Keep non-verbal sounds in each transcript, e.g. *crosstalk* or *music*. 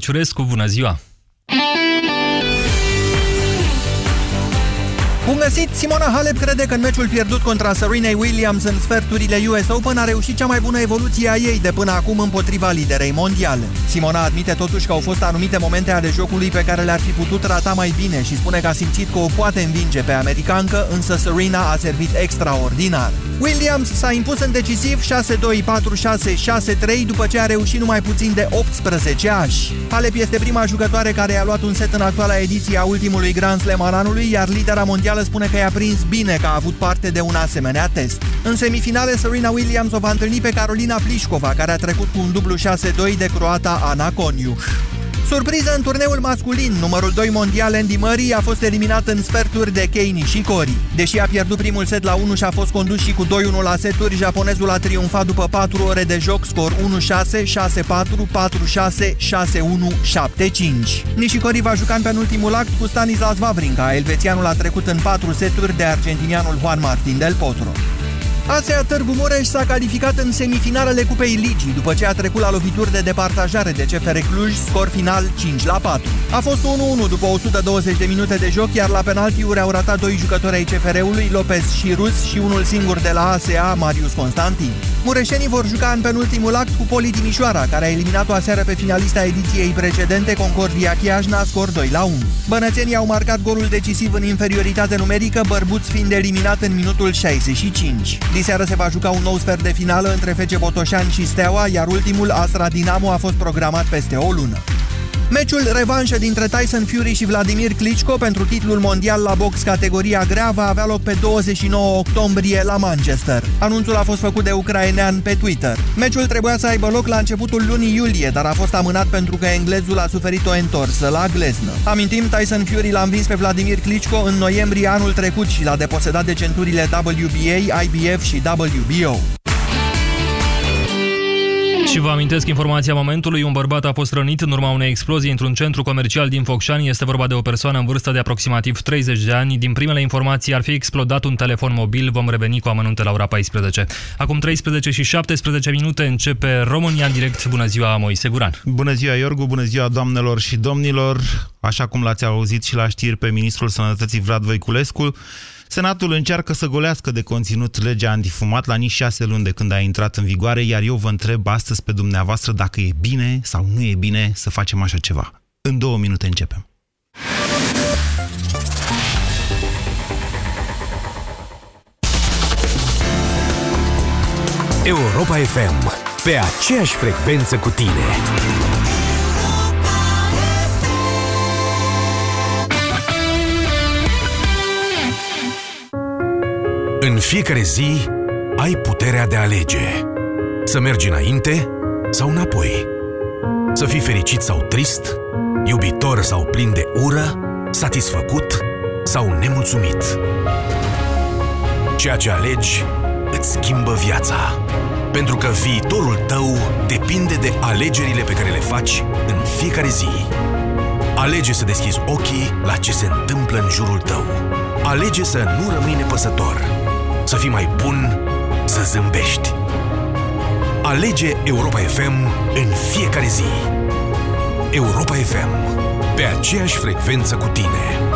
Ciurescu, bună ziua! Bun găsit! Simona Halep crede că în meciul pierdut contra Serena Williams în sferturile US Open a reușit cea mai bună evoluție a ei de până acum împotriva liderei mondiale. Simona admite totuși că au fost anumite momente ale jocului pe care le-ar fi putut rata mai bine și spune că a simțit că o poate învinge pe americancă, însă Serena a servit extraordinar. Williams s-a impus în decisiv 6-2, 4-6, 6-3 după ce a reușit numai puțin de 18 ași. Halep este prima jucătoare care a luat un set în actuala ediție a ultimului Grand Slam al anului, iar lidera mondială spune că i-a prins bine că a avut parte de un asemenea test. În semifinale, Serena Williams o va întâlni pe Carolina Plișcova, care a trecut cu un dublu 6-2 de croata Ana Coniu. Surpriză în turneul masculin, numărul 2 mondial Andy Murray a fost eliminat în sferturi de Kei Nishikori. Deși a pierdut primul set la 1 și a fost condus și cu 2-1 la seturi, japonezul a triumfat după 4 ore de joc, scor 1-6, 6-4, 4-6, 6-1, 7-5. Nishikori va juca în penultimul act cu Stanislas Wawrinka. Elvețianul a trecut în 4 seturi de argentinianul Juan Martin del Potro. ASEA Târgu Mureș s-a calificat în semifinalele Cupei Ligii, după ce a trecut la lovituri de departajare de CFR Cluj, scor final 5 la 4. A fost 1-1 după 120 de minute de joc, iar la penaltiuri au ratat doi jucători ai CFR-ului, Lopez și Rus, și unul singur de la ASEA, Marius Constantin. Mureșenii vor juca în penultimul act cu Poli Timișoara, care a eliminat-o aseară pe finalista ediției precedente, Concordia Chiajna, scor 2 la 1. Bănățenii au marcat golul decisiv în inferioritate numerică, Bărbuț fiind eliminat în minutul 65. Diseară se va juca un nou sfert de finală între FC Botoșani și Steaua, iar ultimul, Astra Dinamo, a fost programat peste o lună. Meciul revanșă dintre Tyson Fury și Vladimir Klitschko pentru titlul mondial la box categoria grea va avea loc pe 29 octombrie la Manchester. Anunțul a fost făcut de ucrainean pe Twitter. Meciul trebuia să aibă loc la începutul lunii iulie, dar a fost amânat pentru că englezul a suferit o întorsă la gleznă. Amintim, Tyson Fury l-a învins pe Vladimir Klitschko în noiembrie anul trecut și l-a deposedat de centurile WBA, IBF și WBO. Și vă amintesc informația momentului. Un bărbat a fost rănit în urma unei explozii într-un centru comercial din Focșani. Este vorba de o persoană în vârstă de aproximativ 30 de ani. Din primele informații ar fi explodat un telefon mobil. Vom reveni cu amănunte la ora 14. Acum 13 și 17 minute începe România în direct. Bună ziua, Moise Guran. Bună ziua, Iorgu. Bună ziua, doamnelor și domnilor. Așa cum l-ați auzit și la știri pe ministrul Sănătății Vlad Voiculescu, Senatul încearcă să golească de conținut legea antifumat la nici șase luni de când a intrat în vigoare, iar eu vă întreb astăzi pe dumneavoastră dacă e bine sau nu e bine să facem așa ceva. În două minute începem. Europa FM, pe aceeași frecvență cu tine. În fiecare zi ai puterea de a alege. Să mergi înainte sau înapoi. Să fii fericit sau trist, iubitor sau plin de ură, satisfăcut sau nemulțumit. Ceea ce alegi îți schimbă viața. Pentru că viitorul tău depinde de alegerile pe care le faci în fiecare zi. Alege să deschizi ochii la ce se întâmplă în jurul tău. Alege să nu rămâi nepăsător să fii mai bun, să zâmbești. Alege Europa FM în fiecare zi. Europa FM. Pe aceeași frecvență cu tine.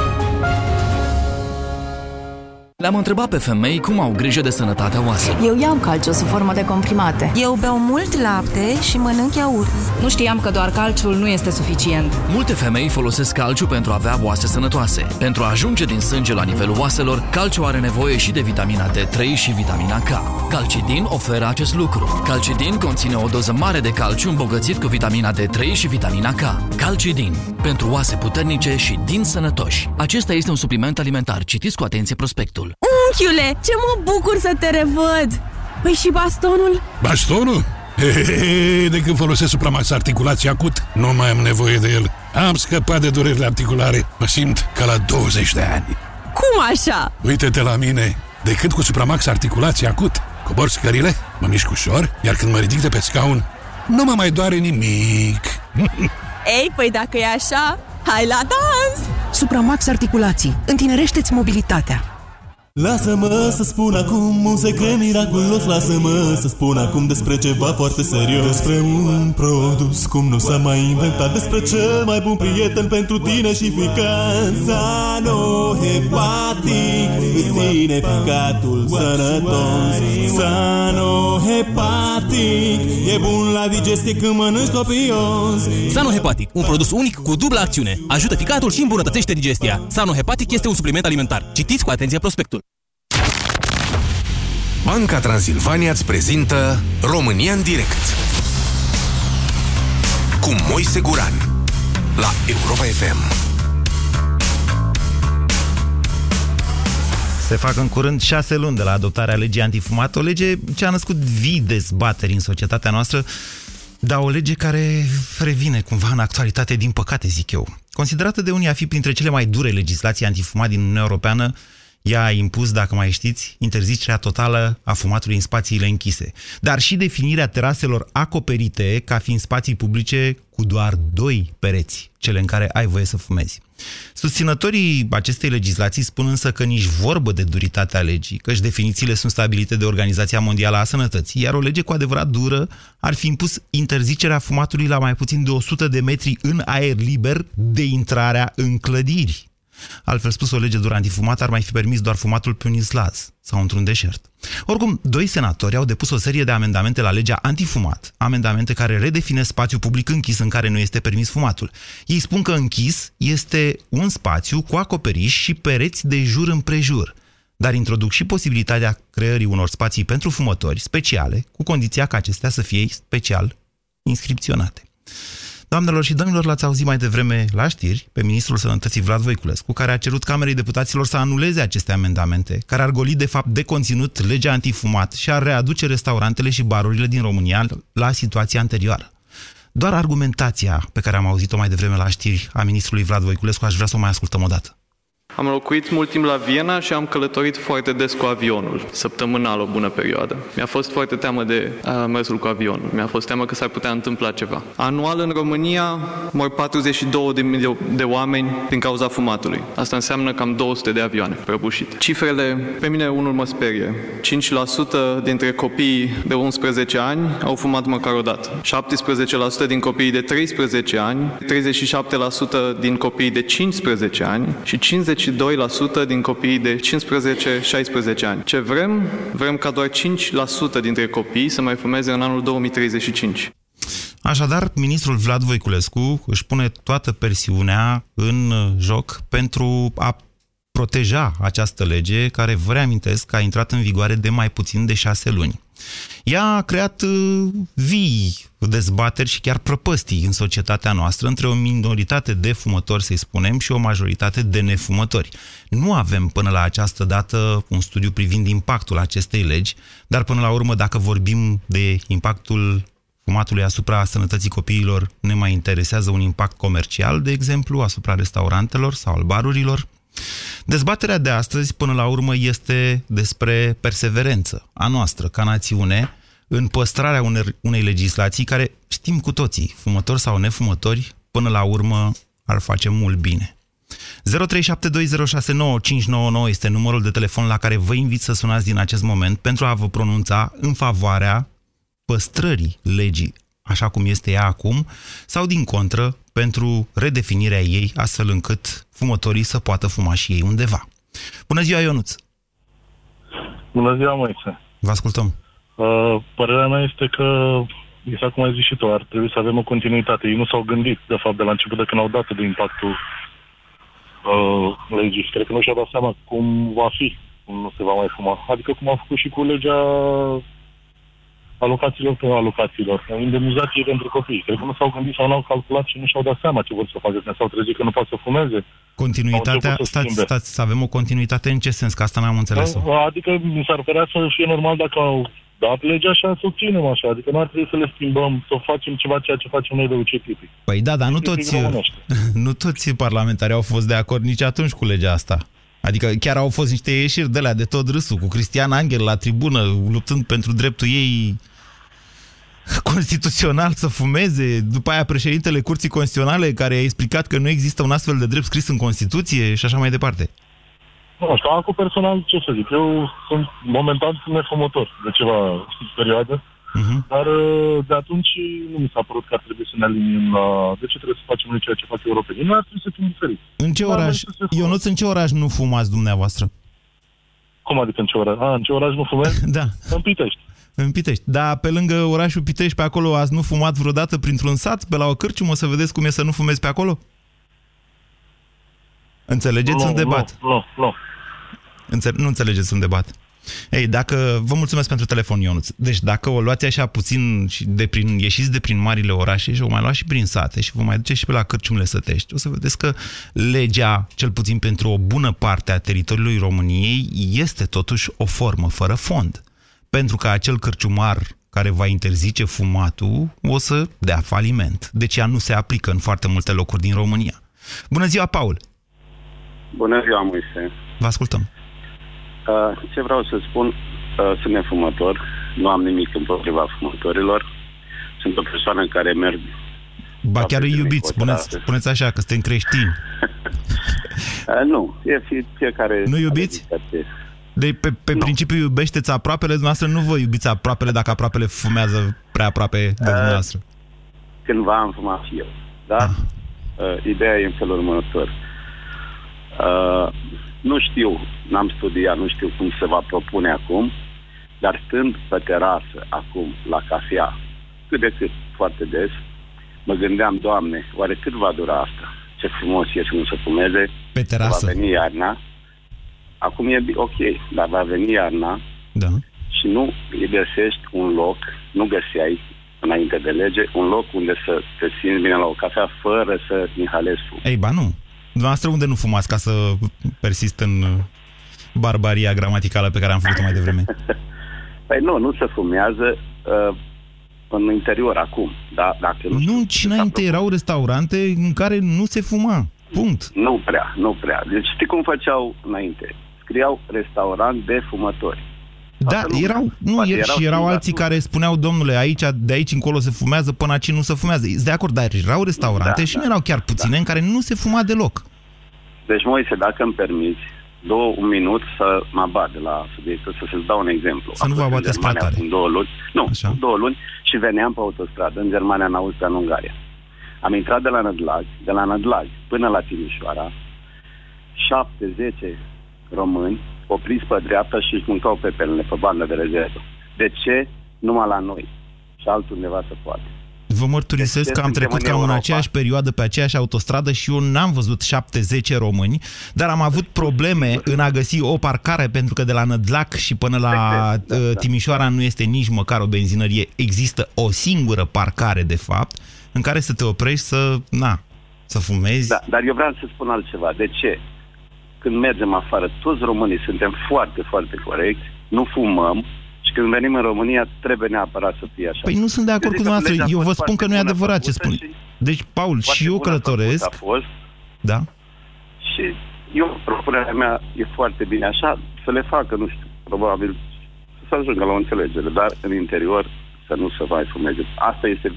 Le-am întrebat pe femei cum au grijă de sănătatea oaselor. Eu iau calciu sub formă de comprimate. Eu beau mult lapte și mănânc iaurt. Nu știam că doar calciul nu este suficient. Multe femei folosesc calciu pentru a avea oase sănătoase. Pentru a ajunge din sânge la nivelul oaselor, calciu are nevoie și de vitamina D3 și vitamina K. Calcidin oferă acest lucru. Calcidin conține o doză mare de calciu îmbogățit cu vitamina D3 și vitamina K. Calcidin. Pentru oase puternice și din sănătoși. Acesta este un supliment alimentar. Citiți cu atenție prospectul. Unchiule, ce mă bucur să te revăd! Păi și bastonul? Bastonul? Hehehe, de când folosesc Supramax articulație acut, nu mai am nevoie de el. Am scăpat de durerile articulare. Mă simt ca la 20 de ani. Cum așa? Uite-te la mine. De când cu Supramax articulație acut, cobor scările, mă mișc ușor, iar când mă ridic de pe scaun, nu mă mai doare nimic. *laughs* Ei, păi dacă e așa, hai la dans! Supramax articulații. Întinerește-ți mobilitatea. Lasă-mă să spun acum un secret miraculos Lasă-mă să spun acum despre ceva foarte serios Despre un produs cum nu s-a mai inventat Despre cel mai bun prieten pentru tine și ficat Sanohepatic Sine ficatul sănătos Sanohepatic E bun la digestie când mănânci copios Sanohepatic, un produs unic cu dublă acțiune. Ajută ficatul și îmbunătățește digestia. Sanohepatic este un supliment alimentar. Citiți cu atenție prospectul. Banca Transilvania îți prezintă România în direct cu Moise Guran la Europa FM. Se fac în curând șase luni de la adoptarea legii antifumat, o lege ce a născut vii dezbateri în societatea noastră, dar o lege care revine cumva în actualitate, din păcate, zic eu. Considerată de unii a fi printre cele mai dure legislații antifumat din Uniunea Europeană, ea a impus, dacă mai știți, interzicerea totală a fumatului în spațiile închise, dar și definirea teraselor acoperite ca fiind spații publice cu doar doi pereți, cele în care ai voie să fumezi. Susținătorii acestei legislații spun însă că nici vorbă de duritatea legii, căci definițiile sunt stabilite de Organizația Mondială a Sănătății, iar o lege cu adevărat dură ar fi impus interzicerea fumatului la mai puțin de 100 de metri în aer liber de intrarea în clădiri. Altfel spus, o lege dură antifumat ar mai fi permis doar fumatul pe un islaz sau într-un deșert. Oricum, doi senatori au depus o serie de amendamente la legea antifumat, amendamente care redefinesc spațiul public închis în care nu este permis fumatul. Ei spun că închis este un spațiu cu acoperiș și pereți de jur împrejur, dar introduc și posibilitatea creării unor spații pentru fumători speciale, cu condiția ca acestea să fie special inscripționate. Doamnelor și domnilor, l-ați auzit mai devreme la știri pe ministrul Sănătății Vlad Voiculescu, care a cerut Camerei Deputaților să anuleze aceste amendamente, care ar goli de fapt de conținut legea antifumat și ar readuce restaurantele și barurile din România la situația anterioară. Doar argumentația pe care am auzit-o mai devreme la știri a ministrului Vlad Voiculescu aș vrea să o mai ascultăm o dată. Am locuit mult timp la Viena și am călătorit foarte des cu avionul, săptămânal o bună perioadă. Mi-a fost foarte teamă de uh, mersul cu avionul. Mi-a fost teamă că s-ar putea întâmpla ceva. Anual în România mor 42 de mii de oameni din cauza fumatului. Asta înseamnă cam 200 de avioane prăbușite. Cifrele, pe mine unul mă sperie. 5% dintre copiii de 11 ani au fumat măcar o dată. 17% din copiii de 13 ani, 37% din copiii de 15 ani și 50 52% din copiii de 15-16 ani. Ce vrem? Vrem ca doar 5% dintre copii să mai fumeze în anul 2035. Așadar, ministrul Vlad Voiculescu își pune toată persiunea în joc pentru a proteja această lege care, vă reamintesc, că a intrat în vigoare de mai puțin de șase luni. Ea a creat uh, vii dezbateri și chiar prăpăstii în societatea noastră între o minoritate de fumători, să-i spunem, și o majoritate de nefumători. Nu avem până la această dată un studiu privind impactul acestei legi, dar până la urmă, dacă vorbim de impactul fumatului asupra sănătății copiilor, ne mai interesează un impact comercial, de exemplu, asupra restaurantelor sau al barurilor. Dezbaterea de astăzi, până la urmă, este despre perseverență a noastră, ca națiune, în păstrarea unei, unei legislații care, știm cu toții, fumători sau nefumători, până la urmă ar face mult bine. 0372069599 este numărul de telefon la care vă invit să sunați din acest moment pentru a vă pronunța în favoarea păstrării legii așa cum este ea acum, sau din contră, pentru redefinirea ei, astfel încât fumătorii să poată fuma și ei undeva. Bună ziua, Ionuț! Bună ziua, Moise! Vă ascultăm! Uh, părerea mea este că, exact cum ai zis și tu, ar trebui să avem o continuitate. Ei nu s-au gândit, de fapt, de la început de când au dat de impactul uh, legii. Cred că nu și-au dat seama cum va fi, cum nu se va mai fuma. Adică cum au făcut și cu legea alocațiilor pe alocațiilor, indemnizații pentru copii. Cred că nu s-au gândit sau nu au calculat și nu și-au dat seama ce vor să facă, că s-au trezit că nu pot să fumeze. Continuitatea, să stați, stați, să avem o continuitate în ce sens? Că asta n-am înțeles da, Adică mi s-ar părea să fie normal dacă au dat legea așa, să o ținem așa. Adică nu ar trebui să le schimbăm, să facem ceva ceea ce facem noi de ucit tipic. Păi da, dar nu toți, *laughs* nu toți parlamentarii au fost de acord nici atunci cu legea asta. Adică chiar au fost niște ieșiri de la de tot râsul, cu Cristian Angel la tribună, luptând pentru dreptul ei constituțional să fumeze, după aia președintele Curții Constituționale care a explicat că nu există un astfel de drept scris în Constituție și așa mai departe. Nu știu, acum personal, ce să zic, eu sunt momentan sunt nefumător de ceva perioadă, Mhm. dar uh, de atunci nu mi s-a părut că ar trebui să ne aliniem la... De ce trebuie să facem noi ceea ce fac europenii? Noi ar trebui să fim diferiți. În ce Da, oraș, noi să se fumă. Ionuț, în ce oraș nu fumați dumneavoastră? Cum adică în ce oraș? A, în ce oraș nu fumez? *laughs* Da. În Pitești. În Pitești. Dar pe lângă orașul Pitești, pe acolo, ați nu fumat vreodată printr-un sat, pe la o cârciumă, să vedeți cum e să nu fumezi pe acolo? Înțelegeți nu, un debat? Nu, nu, nu. Înțe- nu înțelegeți un debat. Ei, dacă, vă mulțumesc pentru telefon, Ionuț. Deci dacă o luați așa puțin și de prin, ieșiți de prin marile orașe și o mai luați și prin sate și vă mai duceți și pe la cârciumele sătești, o să vedeți că legea, cel puțin pentru o bună parte a teritoriului României, este totuși o formă fără fond. Pentru că acel cârciumar care va interzice fumatul o să dea faliment. Deci ea nu se aplică în foarte multe locuri din România. Bună ziua, Paul! Bună ziua, Moise. Vă ascultăm. Uh, ce vreau să spun, uh, sunt nefumător, nu am nimic împotriva fumătorilor. Sunt o persoană care merg... Ba chiar îi iubiți, spuneți, Nicodrate. spuneți așa, că suntem creștini. *laughs* Uh, nu, e fi, fiecare... Nu iubiți? De pe, pe principiu iubește-ți aproapele, dumneavoastră nu vă iubiți aproapele dacă aproapele fumează prea aproape de dumneavoastră. Cândva am fumat și eu. Da? Ah. Uh, ideea e în felul următor. Uh, nu știu, n-am studiat, nu știu cum se va propune acum, dar stând pe terasă acum, la cafea, cât de cât, foarte des, mă gândeam, Doamne, oare cât va dura asta? Ce frumos e să nu se fumeze. Pe terasă. Va veni iarna. Acum e bi- ok, dar va veni iarna Da. și nu îi găsești un loc, nu găseai înainte de lege, un loc unde să te simți bine la o cafea fără să inhalezi fum. Ei, ba nu. Dumneavoastră unde nu fumați ca să persist în uh, barbaria gramaticală pe care am făcut-o mai devreme? *laughs* Păi nu, nu se fumează uh, în interior acum. Da? Dacă nu, Nu, și înainte erau restaurante în care nu se fuma. Punct. nu prea, nu prea. Deci știi cum făceau înainte? Scriau restaurant de fumători. Da, erau, nu, Poate er, erau și erau singuri. alții care spuneau, domnule, aici, de aici încolo se fumează, până aici nu se fumează. Sunt de acord, dar erau restaurante Da, și da, nu erau chiar puține în care nu se fuma deloc. Deci, Moise, dacă îmi permiți, două, un minut să mă abat de la subiectul, să să-ți dau un exemplu. Să nu vă Am fost în abateți prea Germania tare. Acum două luni, nu, Așa. două luni și veneam pe autostradă în Germania, în Austria, în Ungaria. Am intrat de la Nădlag, de la Nădlag până la Timișoara, 7-10 români opriți pe dreapta și își mâncau pepelele pe bandă de rezervă. De ce? Numai la noi. Și altundeva se poate. Vă mărturisesc Deci, că am suntem trecut în cam în Europa. aceeași perioadă pe aceeași autostradă și eu n-am văzut 7-10 români, dar am avut probleme în a găsi o parcare pentru că de la Nădlac și până la da, uh, Timișoara nu este nici măcar o benzinărie. Există o singură parcare, de fapt, în care să te oprești să, na, să fumezi. Da, dar eu vreau să spun altceva. De ce? Când mergem afară, toți românii suntem foarte, foarte corecți, nu fumăm și când venim în România trebuie neapărat să fie așa. Păi nu sunt de acord cu Cred că dumneavoastră. legea a Eu vă fost spun că nu e foarte bună adevărat ce făcută spun. și Deci, Paul, foarte și eu bună călătoresc. făcută A fost Da? și eu, propunerea mea e foarte bine așa, să le facă, nu știu, probabil să se ajungă la o înțelegere, dar în interior să nu se mai fumeze. Asta este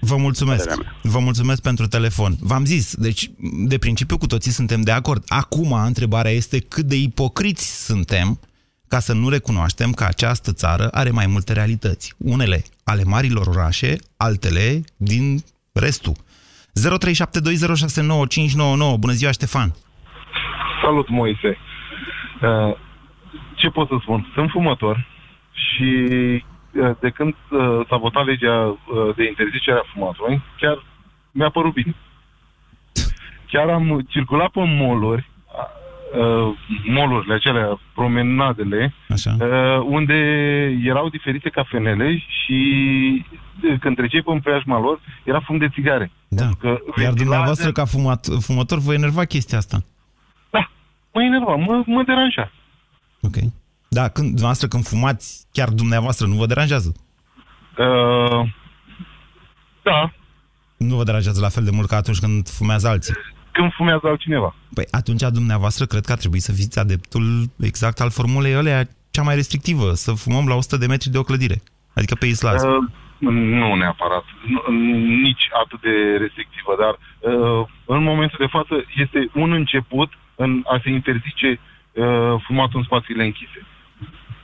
Vă mulțumesc. Părerea Vă mulțumesc pentru telefon. V-am zis, deci, de principiu cu toții suntem de acord. Acum, întrebarea este cât de ipocriți suntem ca să nu recunoaștem că această țară are mai multe realități. Unele ale marilor orașe, altele din restul. 0372069599. Bună ziua, Ștefan! Salut, Moise. Uh, ce pot să spun? Sunt fumător și uh, de când uh, s-a votat legea uh, de interzicere a fumatului, chiar mi-a părut bine. Chiar am circulat pe moluri, uh, molurile acelea, promenadele, Așa. uh, unde erau diferite cafenele și uh, când treceai pe preajma lor, era fum de țigare. Da. Că Iar dumneavoastră, ca fumat, fumător, vă enerva chestia asta. mă enerva, mă, mă deranja. Ok. Da, când, dumneavoastră, când fumați, chiar dumneavoastră, nu vă deranjează? Uh, da, Nu vă deranjează la fel de mult ca atunci când fumează alții. Când fumează altcineva. Păi atunci dumneavoastră cred că ar trebui să fiți adeptul exact al formulei alea cea mai restrictivă, să fumăm la 100 de metri de o clădire. Adică pe Islas. Uh, nu neapărat. Nu, nici atât de restrictivă, dar uh, în momentul de față este un început în a se interzice uh, fumatul în spațiile închise.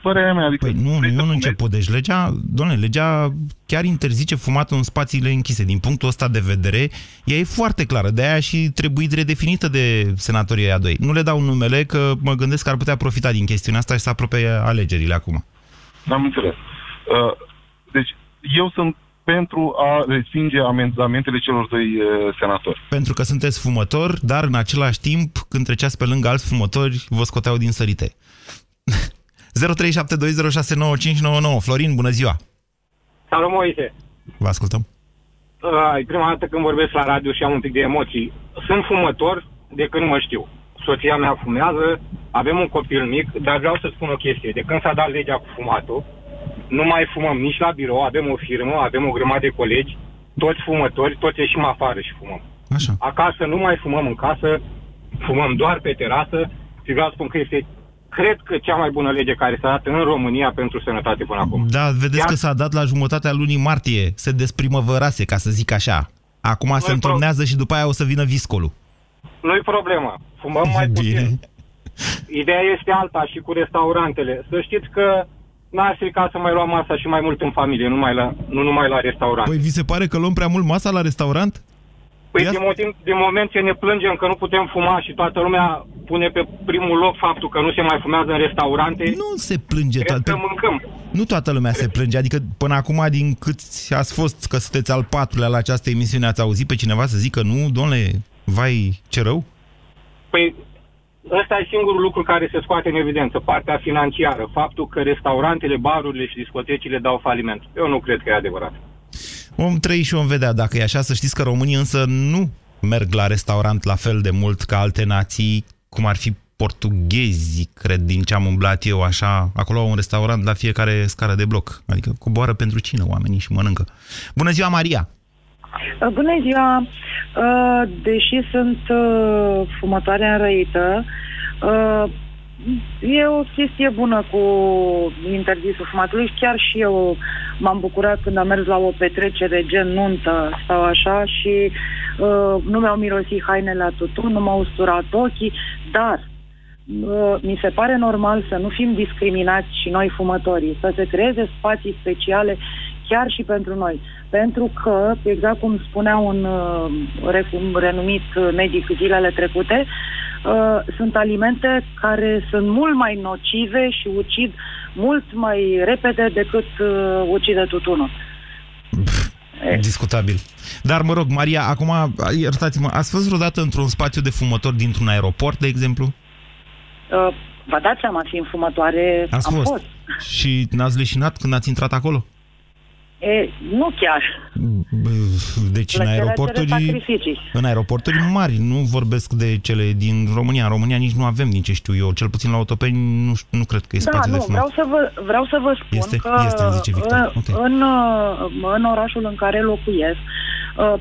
Părerea mea, adică... Păi nu, nu e un început. Deci legea, doamne, legea chiar interzice fumatul în spațiile închise. Din punctul ăsta de vedere, ea e foarte clară. De aia și trebuie redefinită de senatorii a doi. Nu le dau numele, că mă gândesc că ar putea profita din chestiunea asta și să apropie alegerile acum. Am înțeles. Uh, deci, eu sunt pentru a respinge amendamentele celor doi uh, senatori. Pentru că sunteți fumător, dar în același timp, când treceați pe lângă alți fumători, vă scoteau din sărite. *laughs* 0372069599 Florin, bună ziua! Salut, Moise! Vă ascultăm. Uh, e prima dată când vorbesc la radio și am un pic de emoții. Sunt fumător de când mă știu. Soția mea fumează, avem un copil mic, dar vreau să spun o chestie. De când s-a dat legea cu fumatul, nu mai fumăm nici la birou, avem o firmă, avem o grămadă de colegi, toți fumători, toți ieșim afară și fumăm. Așa. Acasă nu mai fumăm în casă, fumăm doar pe terasă și vreau să spun că este cred că cea mai bună lege care s-a dat în România pentru sănătate până acum. Da, vedeți Iar... că s-a dat la jumătatea lunii martie, se desprimăvărase, ca să zic așa. Acum nu se întornează pro... și după aia o să vină viscolul. Nu-i problemă. Fumăm mai Bine. puțin. Ideea este alta și cu restaurantele. Să știți că n-ar fi ca să mai luăm masa și mai mult în familie, nu, mai la, nu numai la restaurant. Păi vi se pare că luăm prea mult masa la restaurant? Păi din, motiv, din moment ce ne plângem că nu putem fuma și toată lumea pune pe primul loc faptul că nu se mai fumează în restaurante... Nu se plânge toată... să mâncăm. Nu toată lumea se plânge, adică până acum din cât ați fost că sunteți al patrulea la această emisiune, ați auzit pe cineva să zică nu, domnule, vai, ce rău? Păi ăsta e singurul lucru care se scoate în evidență, partea financiară, faptul că restaurantele, barurile și discotecile dau faliment. Eu nu cred că e adevărat. Om trăi și om vedea dacă e așa, să știți că românii însă nu merg la restaurant la fel de mult ca alte nații, cum ar fi portughezi, cred, din ce am umblat eu, așa, acolo au un restaurant la fiecare scară de bloc, adică coboară pentru cine oamenii și mănâncă. Bună ziua, Maria! Bună ziua! Uh, deși sunt uh, fumătoare înrăită, uh, e o chestie bună cu interzisul fumatului și chiar și eu m-am bucurat când am mers la o petrecere gen nuntă sau așa și uh, nu mi-au mirosit hainele la tutun, nu m-au usturat ochii, dar uh, mi se pare normal să nu fim discriminați și noi fumătorii, să se creeze spații speciale chiar și pentru noi. Pentru că, exact cum spunea un uh, renumit medic zilele trecute, uh, sunt alimente care sunt mult mai nocive și ucid mult mai repede decât uh, ucide tutunul. Discutabil. Dar, mă rog, Maria, acum, iertați-mă, ați fost vreodată într-un spațiu de fumători dintr-un aeroport, de exemplu? Uh, vă dați seama, fiind fumătoare, ați am fost. fost. Și n-ați leșinat când ați intrat acolo? E, nu chiar. Deci în aeroporturi, în aeroporturi mari, nu vorbesc de cele din România. În România nici nu avem, nici știu eu. Cel puțin la autopeni nu, nu cred că e da, spațiu nu, de fumat. Vreau să vă, vreau să vă spun este, că este, zice Victor. Okay. în, în orașul în care locuiesc, Uh,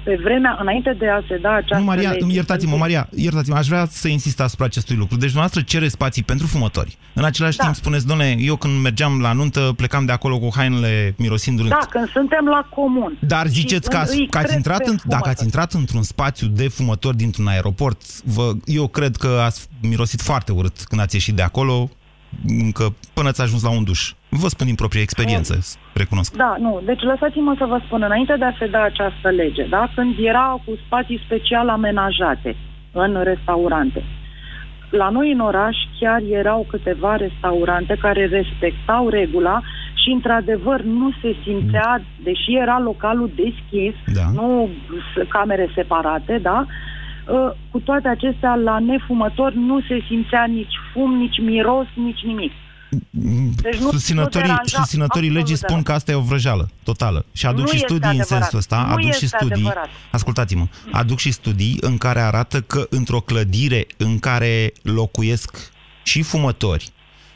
pe vremea, înainte de a se da această Nu, Maria, lege, iertați-mă, Maria, iertați-mă, aș vrea să insist asupra acestui lucru. Deci, noastră cere spații pentru fumători. În același da. timp, spuneți, doamne, eu când mergeam la nuntă, plecam de acolo cu hainele mirosindu Da, când suntem la comun. Dar ziceți că, ați, că ați intrat, în, dacă ați intrat într-un spațiu de fumători dintr-un aeroport, vă, eu cred că ați mirosit foarte urât când ați ieșit de acolo, încă până ați ajuns la un duș. Vă spun din proprie experiență, recunosc. Da, nu. Deci lăsați-mă să vă spun, înainte de a se da această lege, da, când era cu spații special amenajate în restaurante, la noi în oraș chiar erau câteva restaurante care respectau regula și într-adevăr nu se simțea, deși era localul deschis, da. nu camere separate, da, ă, cu toate acestea, la nefumători nu se simțea nici fum, nici miros, nici nimic. Deci nu, susținătorii, nu susținătorii legii spun că asta e o vrăjeală totală. Și aduc nu și studii adevărat. în sensul ăsta. Nu aduc și studii. Adevărat. Ascultați-mă. Aduc și studii în care arată că într-o clădire în care locuiesc și fumători,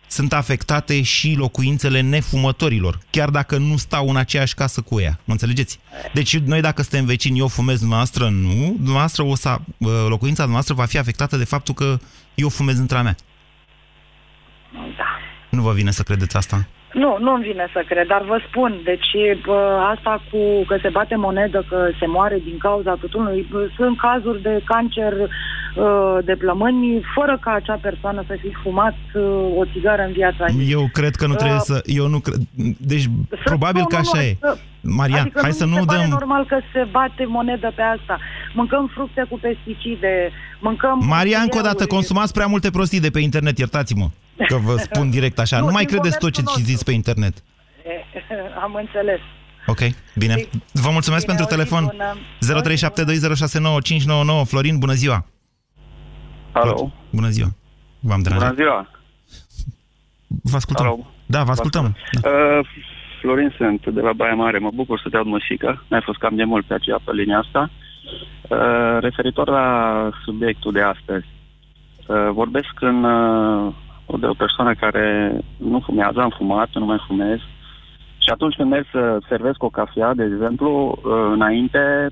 sunt afectate și locuințele nefumătorilor, chiar dacă nu stau în aceeași casă cu ea. Mă înțelegeți? Deci noi dacă suntem vecini, eu fumez, dumneavoastră nu, dumneavoastră o să, locuința dumneavoastră va fi afectată de faptul că eu fumez între a mea. Da. Nu vă vine să credeți asta? Nu, nu-mi vine să cred, dar vă spun, deci bă, asta cu că se bate monedă, că se moare din cauza tutunului, sunt cazuri de cancer uh, de plămâni, fără ca acea persoană să fi fumat uh, o țigară în viața ei. Eu cred că nu trebuie Uh, să... Eu nu cred... Deci, probabil nu, că nu, așa nu, e. adică- Marian, adică hai nu să mi nu se pare dăm... normal că se bate monedă pe asta. Mâncăm fructe cu pesticide, mâncăm... Maria, încă o dată, cerealuri. consumați prea multe prostii de pe internet, iertați-mă că vă *laughs* spun direct așa. Nu, Nu, mai din credeți tot ce comerțul citiți pe internet. *laughs* Am înțeles. Ok, bine. Vă mulțumesc Bine, pentru o zi telefon. bună. 0372069599. Florin, bună ziua! Alo. Bună ziua! V-am Bună deranjat? ziua. Vă ascultăm. Alo. Da, vă ascultăm. Uh, Florin sunt de la Baia Mare. Mă bucur să te aud muzică. N-ai fost cam de mult pe aceea pe linia asta. Uh, referitor la subiectul de astăzi. Uh, vorbesc în, uh, de o persoană care nu fumează, am fumat, nu mai fumez. Și atunci când merg să servesc o cafea, de exemplu, uh, înainte,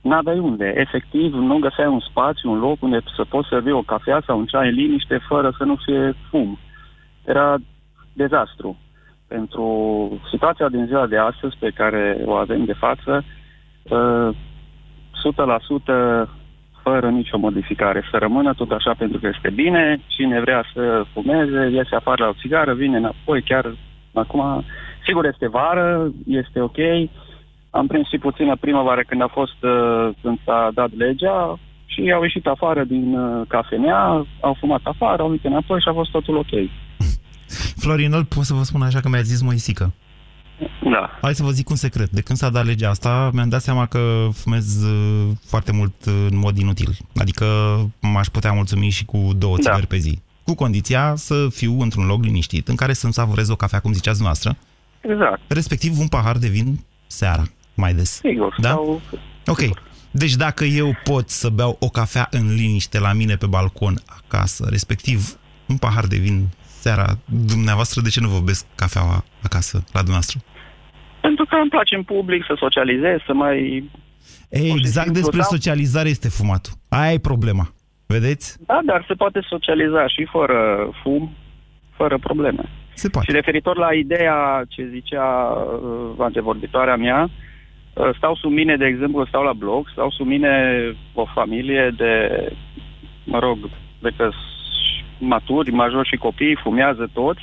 n-aveai unde. Efectiv, nu găseai un spațiu, un loc unde să poți servi o cafea sau un ceai în liniște fără să nu fie fum. Era dezastru. Pentru situația din ziua de astăzi pe care o avem de față, uh, 100% fără nicio modificare. Să rămână tot așa pentru că este bine, cine vrea să fumeze, iese afară la o țigară, vine înapoi, chiar acum, sigur este vară, este ok, am prins și puțină primăvară când a fost, uh, când s-a dat legea și au ieșit afară din uh, cafenea, au fumat afară, au venit înapoi și a fost totul ok. *laughs* Florinel, pot să vă spun așa că mi-a zis Moisică. Da. Hai să vă zic un secret. De când s-a dat legea asta, mi-am dat seama că fumez uh, foarte mult uh, în mod inutil. Adică m-aș putea mulțumi și cu două Da. țigări pe zi. Cu condiția să fiu într-un loc liniștit, în care să-mi savurez o cafea, cum ziceați noastră, Exact. respectiv un pahar de vin seara, mai des. Sigur. Da? Sau... Ok. Deci dacă eu pot să beau o cafea în liniște la mine pe balcon acasă, respectiv un pahar de vin seara, dumneavoastră de ce nu vă besc cafeaua acasă la dumneavoastră? Pentru că îmi place în public să socializez, să mai... Ei, exact simplu, despre da. socializare este fumatul. Aia e problema. Vedeți? Da, dar se poate socializa și fără fum, fără probleme. Se poate. Și referitor la ideea ce zicea uh, antevorbitoarea mea, uh, stau sub mine, de exemplu, stau la bloc, stau sub mine o familie de, mă rog, de că maturi, majori și copii, fumează toți.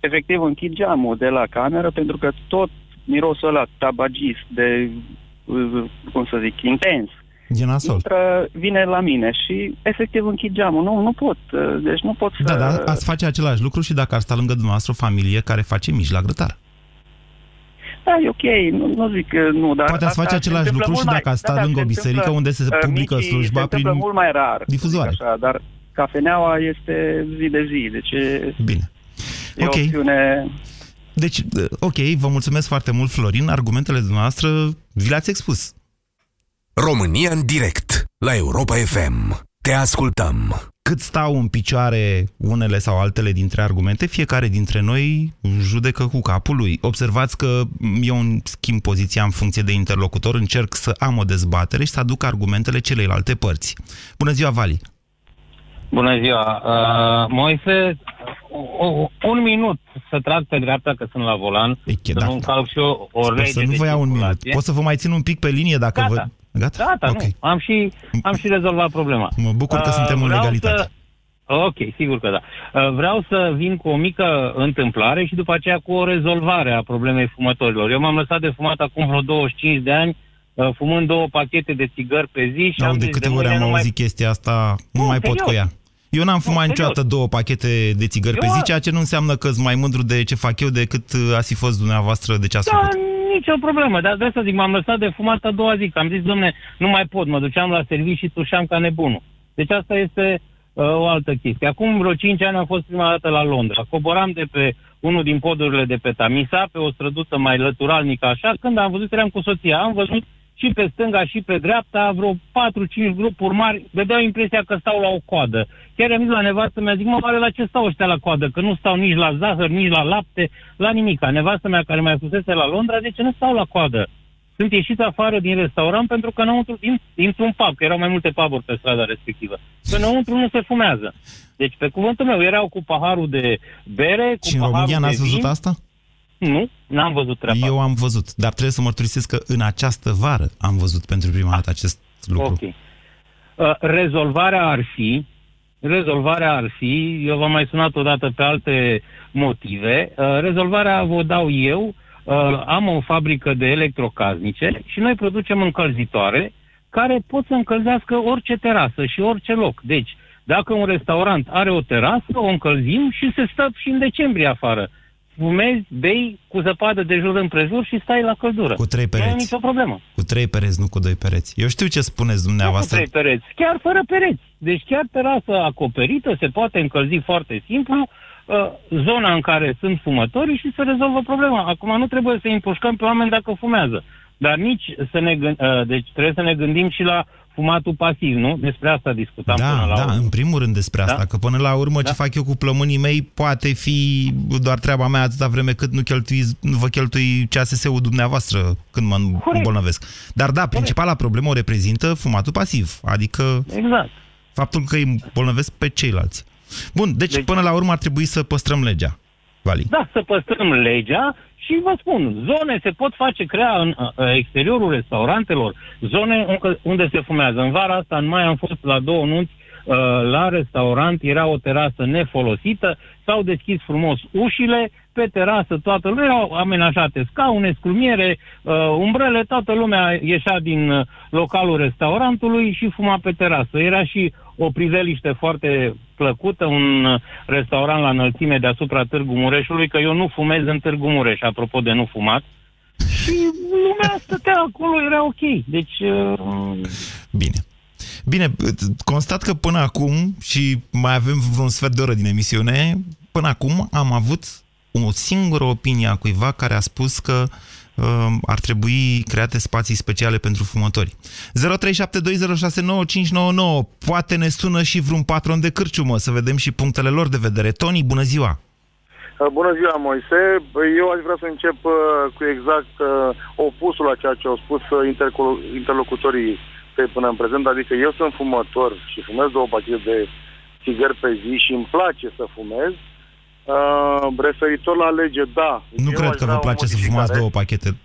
Efectiv închid geamul de la cameră pentru că tot mirosul ăla tabagist de, uh, cum să zic, intens, E nasol. intră, vine la mine și efectiv închid geamul. Nu, nu pot. uh, Deci nu pot să... Da, da, ați face același lucru și dacă ar sta lângă dumneavoastră o familie care face mici la grătar. Da, e ok, nu, nu zic că nu, dar... Poate ați asta face se același întâmplă lucru și mult dacă mai- ați sta da, da, lângă o se biserică întâmplă, unde se uh, publică micii slujba se întâmplă prin mult mai rar. să zic difuzoare. Așa, dar cafeneaua este zi de zi, deci e, Bine. e Ok. o opțiune... Deci, uh, ok, vă mulțumesc foarte mult, Florin. Argumentele dumneavoastră vi le-ați expus. România în direct la Europa FM. Te ascultăm. Cât stau în picioare unele sau altele dintre argumente, fiecare dintre noi judecă cu capul lui. Observați că eu îmi schimb poziția în funcție de interlocutor, încerc să am o dezbatere și să aduc argumentele celeilalte părți. Bună ziua, Vali! Bună ziua. Uh, Moise, o, o, un minut să trag pe dreapta că sunt la volan, să da, nu încalc și eu o Sper lege să nu de vă iau un minut. circulație. Pot să vă mai țin un pic pe linie dacă Gata. vă... Gata? Gata, Ok. nu. Am și, am și rezolvat problema. Mă bucur că Uh, suntem în vreau legalitate. Să... Ok, sigur că da. Uh, Vreau să vin cu o mică întâmplare și după aceea cu o rezolvare a problemei fumătorilor. Eu m-am lăsat de fumat acum vreo 25 de ani, uh, fumând două pachete de țigări pe zi și Au am de zis, câte ori mâine am nu mai auzit chestia asta, nu, Nu, mai pot serios. cu ea. Eu n-am fumat serios. niciodată două pachete de țigări pe Eu- zi, ceea ce nu înseamnă că sunt mai mândru de ce fac eu decât uh, ați fi fost dumneavoastră de ce ați Da, făcut. Nicio problemă, dar de asta zic, m-am lăsat de fumat a doua zi, că am zis, domne, nu mai pot, mă duceam la serviciu și tușeam ca nebunul. Deci asta este uh, o altă chestie. Acum vreo 5 ani am fost prima dată la Londra. Coboram de pe unul din podurile de pe Tamisa, pe o străduță mai lăturalnică așa, când am văzut, eram cu soția, am văzut și pe stânga și pe dreapta vreo 4-5 grupuri mari, vedeau impresia că stau la o coadă. Chiar am zis la nevastă mea, zic, mă, oare la ce stau ăștia la coadă? Că nu stau nici la zahăr, nici la lapte, la nimic. Nevastă mea care mai fusese la Londra, de ce nu stau la coadă? Sunt ieșit afară din restaurant pentru că înăuntru, din, dintr-un pub, că erau mai multe puburi pe strada respectivă. Că înăuntru nu se fumează. Deci, pe cuvântul meu, erau cu paharul de bere, cu Și în paharul România de n-ați văzut vin. asta? Nu, n-am văzut treaba. Eu am văzut, dar trebuie să mărturisesc că în această vară am văzut pentru prima dată acest lucru. Ok. Uh, rezolvarea ar fi, rezolvarea ar fi, eu v-am mai sunat odată pe alte motive, uh, rezolvarea vă dau eu, uh, am o fabrică de electrocasnice și noi producem încălzitoare care pot să încălzească orice terasă și orice loc. Deci, dacă un restaurant are o terasă, o încălzim și se stă și în decembrie afară. Fumezi, bei cu zăpadă de jur împrejur și stai la căldură. Cu trei Nu e pereți. nicio problemă. Cu trei pereți, nu cu doi pereți. Eu știu ce spuneți dumneavoastră. Nu cu trei pereți, chiar fără pereți. Deci chiar terasa acoperită se poate încălzi foarte simplu uh, zona în care sunt fumătorii și se rezolvă problema. Acum nu trebuie să îi împușcăm pe oameni dacă fumează. Dar nici să ne gând, uh, deci trebuie să ne gândim și la fumatul pasiv, nu? Despre asta discutam până Da, la da, urmă. în primul rând despre asta, Da? că până la urmă ce fac eu cu plămânii mei poate fi doar treaba mea atâta vreme cât nu, cheltui, nu vă cheltui CSS-ul dumneavoastră când mă îmbolnăvesc. Dar da, principala problemă o reprezintă fumatul pasiv, adică Exact. faptul că îi îmbolnăvesc pe ceilalți. Bun, deci, deci până la urmă ar trebui să păstrăm legea, Vali. Da, să păstrăm legea și vă spun, zone se pot face, crea în uh, exteriorul restaurantelor, zone unde, unde se fumează. În vara asta, în mai, am fost la două nunți, uh, la restaurant, era o terasă nefolosită, s-au deschis frumos ușile, pe terasă toată lumea, erau amenajate scaune, scrumiere, uh, umbrele, toată lumea ieșea din uh, localul restaurantului și fuma pe terasă. Era și o priveliște foarte plăcută, un uh, restaurant la înălțime deasupra Târgu Mureșului, că eu nu fumez în Târgu Mureș, apropo de nu fumat. Și lumea stătea acolo, era ok. Deci... Uh, Bine. Bine, constat că până acum, și mai avem vreun sfert de oră din emisiune, până acum am avut o singură opinie a cuiva care a spus că uh, ar trebui create spații speciale pentru fumători. 0372069599 Poate ne sună și vreun patron de cârciumă să vedem și punctele lor de vedere. Tony, bună ziua! Uh, Bună ziua, Moise. Eu aș vrea să încep uh, cu exact uh, opusul a ceea ce au spus uh, intercolo- interlocutorii pe până în prezent, adică eu sunt fumător și fumez două pachete de țigări pe zi și îmi place să fumez. Uh, referitor la lege, da. Nu eu cred aș că vrea vă o place să modificare. fumați două pachete.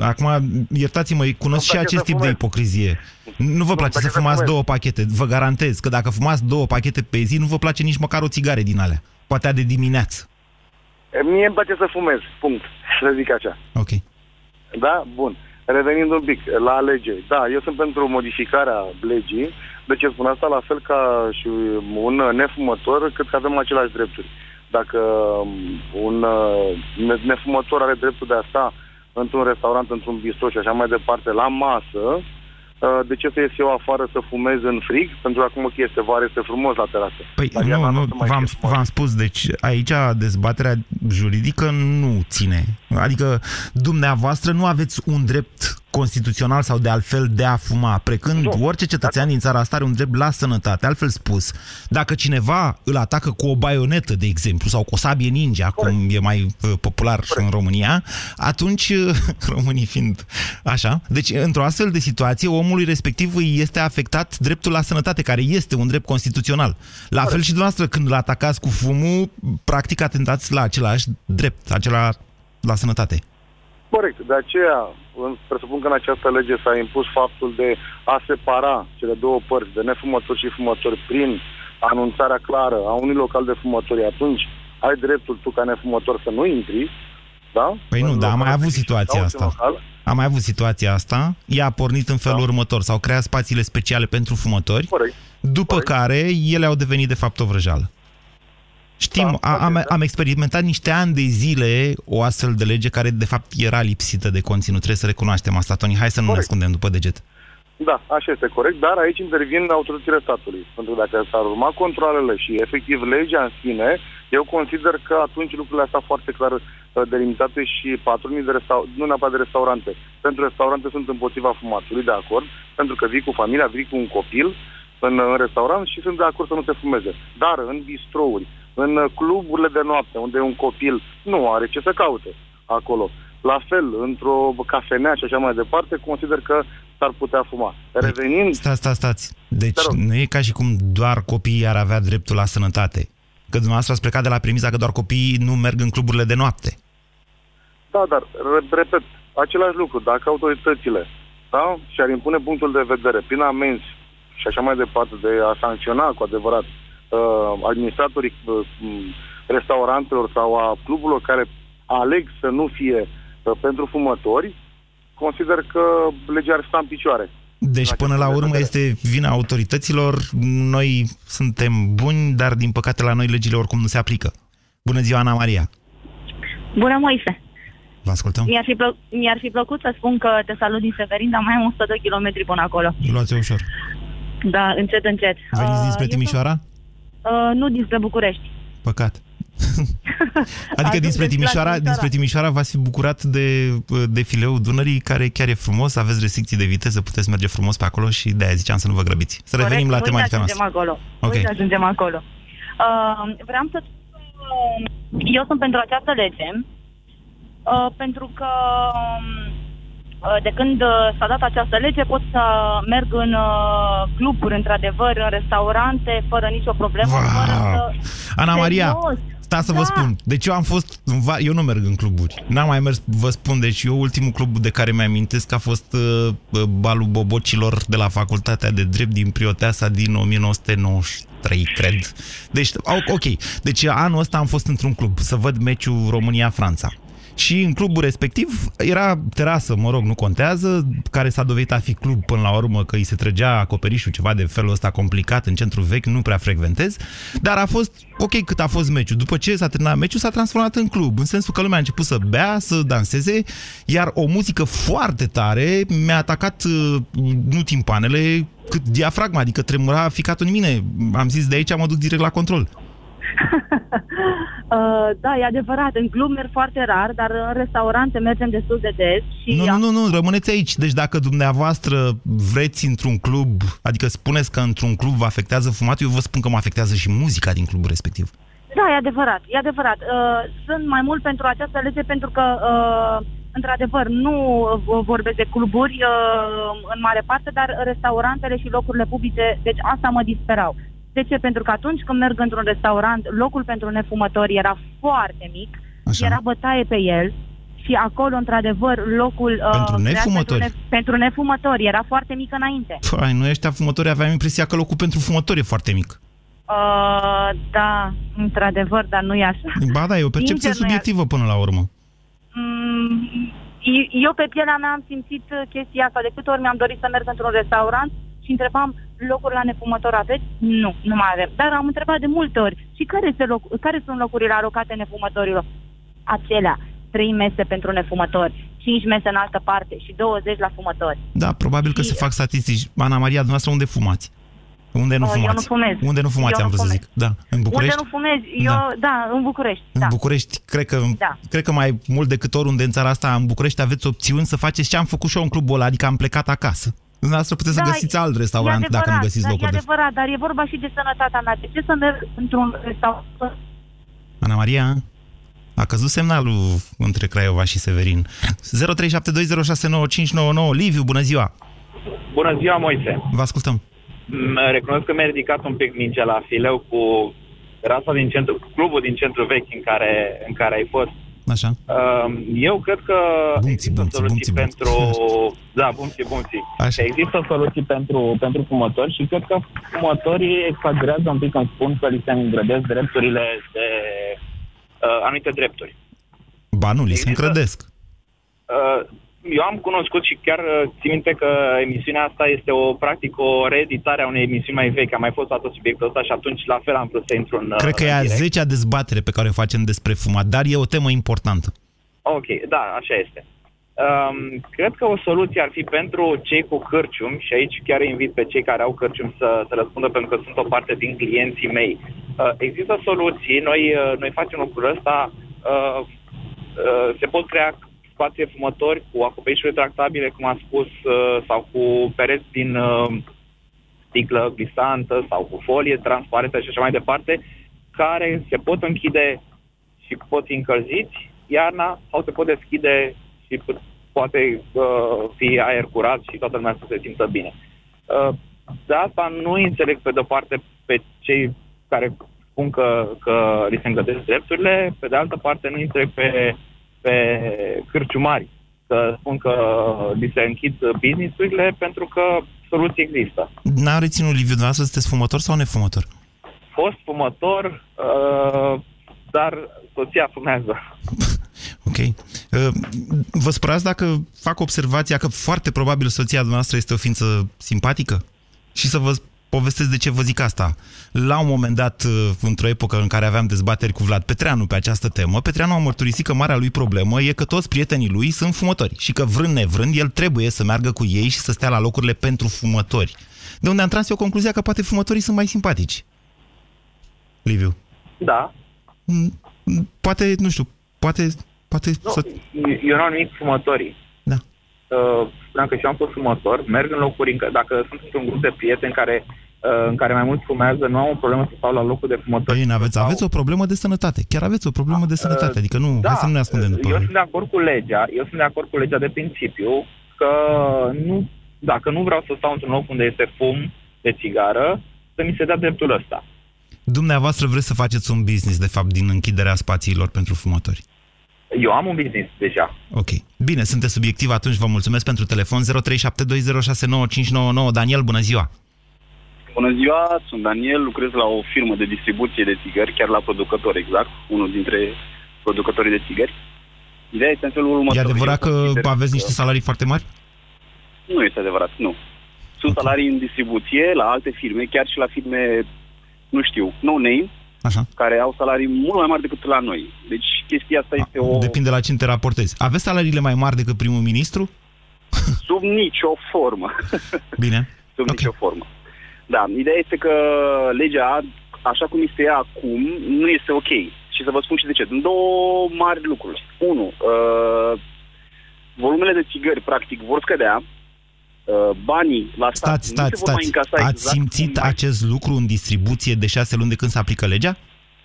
Acum, iertați-mă, cunosc și place acest să tip de fumez. ipocrizie. Nu vă place să place să fumați fumez. două pachete. Vă garantez că dacă fumați două pachete pe zi, nu vă place nici măcar o țigare din alea. Poate a de dimineață. E, Mie îmi place să fumez, punct, să zic așa. Ok. Da? Bun. Revenind un pic la lege. Da, eu sunt pentru modificarea legii. De ce spun asta? La fel ca și un nefumător, cred că avem aceleași drepturi. Dacă um, un uh, ne- nefumător are dreptul de a sta într-un restaurant, într-un bistro și așa mai departe, la masă, uh, de ce să ies eu afară să fumez în frig? Pentru că acum ok, este vară, este frumos la terasă. Păi Dar nu, iarna nu, o să mai v-am, fie v-am spus, deci aici dezbaterea juridică nu ține. Adică dumneavoastră nu aveți un drept constituțional sau de altfel de a fuma, precând nu. orice cetățean din țara asta are un drept la sănătate. Altfel spus, dacă cineva îl atacă cu o baionetă, de exemplu, sau cu o sabie ninja, Corect. cum e mai uh, popular Corect. în România, atunci, uh, *laughs* românii fiind așa, deci într-o astfel de situație, omului respectiv îi este afectat dreptul la sănătate, care este un drept constituțional. La fel și dumneavoastră, când îl atacați cu fumul, practic atentați la același drept, acela la sănătate. Corect. De aceea, în- presupun că în această lege s-a impus faptul de a separa cele două părți, de nefumători și fumători, prin anunțarea clară a unui local de fumători. Atunci ai dreptul tu, ca nefumător, să nu intri, da? Păi nu, dar am mai avut situația sau asta. în local. Am mai avut situația asta, ea a pornit în felul da. următor, s-au creat spațiile speciale pentru fumători, Corect. după Corect. care ele au devenit de fapt o vrăjală. Știm, da, am, am experimentat niște ani de zile o astfel de lege care de fapt era lipsită de conținut. Trebuie să recunoaștem asta, Tony. Hai să nu ne Corect. ascundem după deget. Da, așa este corect, dar aici intervin autoritățile statului. Pentru că dacă s-ar urma controlele și efectiv legea în sine, eu consider că atunci lucrurile astea foarte clar uh, delimitate și patronii de restaurante, nu neapărat de restaurante. Pentru restaurante sunt împotriva fumatului, de acord, pentru că vii cu familia, vii cu un copil în, în restaurant și sunt de acord să nu se fumeze. Dar în bistrouri, în uh, cluburile de noapte, unde un copil nu are ce să caute acolo, la fel, într-o cafenea și așa mai departe, consider că s-ar putea fuma. Revenind... Stați, stați, stați. Deci nu e ca și cum doar copiii ar avea dreptul la sănătate. Că dumneavoastră ați plecat de la premisa că doar copiii nu merg în cluburile de noapte. Da, dar, re- repet, același lucru. Dacă autoritățile da, și-ar impune punctul de vedere prin amenzi și așa mai departe, de a sancționa cu adevărat uh, administratorii uh, m, restaurantelor sau a cluburilor care aleg să nu fie uh, pentru fumători, consider că legea ar sta în picioare. Deci, până la urmă, este vina autorităților. Noi suntem buni, dar, din păcate, la noi legile oricum nu se aplică. Bună ziua, Ana Maria! Bună, Moise! Vă ascultăm? Mi-ar fi, plă- mi-ar fi plăcut să spun că te salut din Severin, dar mai am 100 de kilometri până acolo. Luați ușor. Da, încet, încet. Veniți dinspre eu Timișoara? sunt- Uh, nu dinspre București. Păcat. *laughs* adică dinspre la Timișoara, Timișoara. dinspre Timișoara v-ați fi bucurat de uh, defileul Dunării, care chiar e frumos, aveți restricții de viteză, puteți merge frumos pe acolo și de-aia ziceam să nu vă grăbiți. Să revenim la Corect, tematica voi să noastră. ajungem acolo. Ok. Voi să ajungem acolo. Uh, vreau să uh, eu sunt pentru această lege uh, pentru că um, uh, de când uh, s-a dat această lege pot să merg în uh, cluburi, într-adevăr, în restaurante, fără nicio problemă, fără să... Ana Maria, Serios? sta să vă Da. spun. Deci eu am fost, în va- eu nu merg în cluburi. N-am mai mers, vă spun, deci eu ultimul club de care mi-amintesc a fost uh, uh, balul bobocilor de la Facultatea de Drept din Prioteasa din 1993, cred. Deci, au- ok, deci anul ăsta am fost într-un club să văd meciul România-Franța. Și în clubul respectiv era terasă, mă rog, nu contează, care s-a dovedit a fi club până la urmă, că îi se trăgea acoperișul ceva de felul ăsta complicat în centru vechi, nu prea frecventez, dar a fost ok cât a fost meciul. După ce s-a terminat meciul, s-a transformat în club, în sensul că lumea a început să bea, să danseze, iar o muzică foarte tare mi-a atacat uh, nu timpanele, cât diafragma, adică tremura ficatul în mine. Am zis de aici mă duc direct la control. *laughs* Uh, da, e adevărat, în club merg foarte rar, dar în restaurante mergem destul de des. Și Nu, nu, nu, nu, rămâneți aici. Deci dacă dumneavoastră vreți într-un club, adică spuneți că într-un club vă afectează fumatul, eu vă spun că mă afectează și muzica din clubul respectiv. Da, e adevărat, e adevărat. Uh, sunt mai mult pentru această lege pentru că, uh, într-adevăr, nu uh, vorbesc de cluburi uh, în mare parte, dar restaurantele și locurile publice, deci asta mă disperau. De ce? Pentru că atunci când merg într-un restaurant, locul pentru nefumători era foarte mic, Așa. era bătaie pe el și acolo, într-adevăr, locul... uh, Pentru creat nefumători? Pentru, ne- pentru nefumători, era foarte mic înainte. Păi, noi ăștia fumători aveam impresia că locul pentru fumători e foarte mic. Uh, da, într-adevăr, dar nu e așa. Ba da, e o percepție Sincer, nu e subiectivă până la urmă. Mm, eu pe pielea mea am simțit uh, chestia asta. De câte ori mi-am dorit să merg într-un restaurant și întrebam locuri la nefumător aveți? Nu, nu mai avem. Dar am întrebat de multe ori. Și care, este loc- care sunt locurile alocate nefumătorilor? Acelea. Trei mese pentru nefumători, cinci mese în altă parte și 20 la fumători. Da, probabil că se fac statistici. Ana Maria, dumneavoastră unde fumați? Unde nu Oh, eu fumați? nu fumez. Unde nu fumați, Eu am nu vrut să fumez. zic. Da, în București? Unde nu fumez? Eu, Da. da, în București. În da. București, cred că, Da. cred că mai mult decât oriunde în țara asta, în București aveți opțiuni să faceți ce am făcut și eu în clubul ăla, adică am plecat acasă. Dumneavoastră puteți să Da, găsiți alt e restaurant dacă nu adevărat, găsiți da, locuri E de adevărat, dar e vorba și de sănătatea mea. De ce să merg într-un restaurant Ana Maria, a căzut semnalul între Craiova și Severin. 0372069599. Liviu, bună ziua! Bună ziua, Moise. Vă ascultăm. Mm, Recunosc că mi-a ridicat un pic mingea la fileu cu rasa din centru, clubul din centru vechi în care, în care ai fost. Așa. Um, Eu cred că Bumții, există bumții, soluții bumții, pentru... *laughs* Da, bumții, bumții. Așa. Există soluții pentru, pentru fumători și cred că fumătorii exagerează un pic când spun că li se îngrădesc drepturile de uh, anumite drepturi. Ba nu, li se Există- încrădesc. Uh, eu am cunoscut și chiar uh, țin minte că emisiunea asta este o, practic, o reeditare a unei emisiuni mai vechi. Am mai fost toată subiectul ăsta și atunci la fel am vrut să intru în... uh, Cred că e în a direct. zecea dezbatere pe care o facem despre fumat, dar e o temă importantă. Ok, da, așa este. Um, cred că o soluție ar fi pentru cei cu cârciumi, și aici chiar invit pe cei care au cârciumi să, să răspundă, pentru că sunt o parte din clienții mei. Uh, există soluții, noi, uh, noi facem lucrul ăsta, uh, uh, se pot crea spații fumători cu acoperișuri retractabile, cum am spus, uh, sau cu pereți din uh, sticlă glisantă sau cu folie transparentă și așa mai departe, care se pot închide și pot fi încălziți iarna sau se pot deschide și pu- poate uh, fi aer curat și toată lumea să se simtă bine. Uh, de asta nu înțeleg pe de-o parte pe cei care spun că, că li se îngădesc drepturile, pe de altă parte nu înțeleg pe, pe cârciumari că spun că li se închid business-urile pentru că soluții există. N-am reținut, Liviu, dumneavoastră sunteți fumător sau nefumător? Fost fumător, uh, dar soția fumează. *laughs* Ok. Uh, vă spărați dacă fac observația că foarte probabil soția dumneavoastră este o ființă simpatică? Și să vă povestesc de ce vă zic asta. La un moment dat, uh, într-o epocă în care aveam dezbateri cu Vlad Petreanu pe această temă, Petreanu a mărturisit că marea lui problemă e că toți prietenii lui sunt fumători și că vrând nevrând, el trebuie să meargă cu ei și să stea la locurile pentru fumători. De unde am tras eu concluzia că poate fumătorii sunt mai simpatici. Liviu. Da. Poate, nu știu, poate... poate Nu, să... eu nu am nimic fumătorii. Da. Uh, spuneam că și eu am fost fumător, merg în locuri, în, că- dacă sunt într-un grup de prieteni care, uh, în care mai mulți fumează, nu am o problemă să stau la locul de fumători. Bine, aveți, aveți o problemă de sănătate. Chiar aveți o problemă de sănătate. Adică nu, da, hai să nu ne ascundem după eu sunt de acord cu legea, eu sunt de acord cu legea de principiu că nu, dacă nu vreau să stau într-un loc unde este fum de țigară, să mi se dea dreptul ăsta. Dumneavoastră vreți să faceți un business, de fapt, din închiderea spațiilor pentru fumători. Eu am un business deja. Ok. Bine, sunteți subiectiv, atunci vă mulțumesc pentru telefon 0372069599. Daniel, bună ziua! Bună ziua, sunt Daniel, lucrez la o firmă de distribuție de țigări, chiar la producător exact, unul dintre producătorii de țigări. Ideea este în felul următor. E adevărat Eu că consider aveți niște salarii foarte mari? Nu este adevărat, nu. Sunt salarii în distribuție la alte firme, chiar și la firme, nu știu, no-name, Așa. care au salarii mult mai mari decât la noi. Deci chestia asta este o... Depinde la cine te raportezi. Aveți salariile mai mari decât primul ministru? *laughs* Sub nicio formă. *laughs* Bine. Sub okay. nicio formă. Da, ideea este că legea, așa cum este ea acum, nu este ok. Și să vă spun și de ce. Sunt două mari lucruri. Unu, uh, volumele de țigări, practic, vor scădea. Uh, banii la stat Stați, nu stați, se vor mai stați. încasa Ați exact simțit cum mai- acest lucru în distribuție de șase luni de când se aplică legea?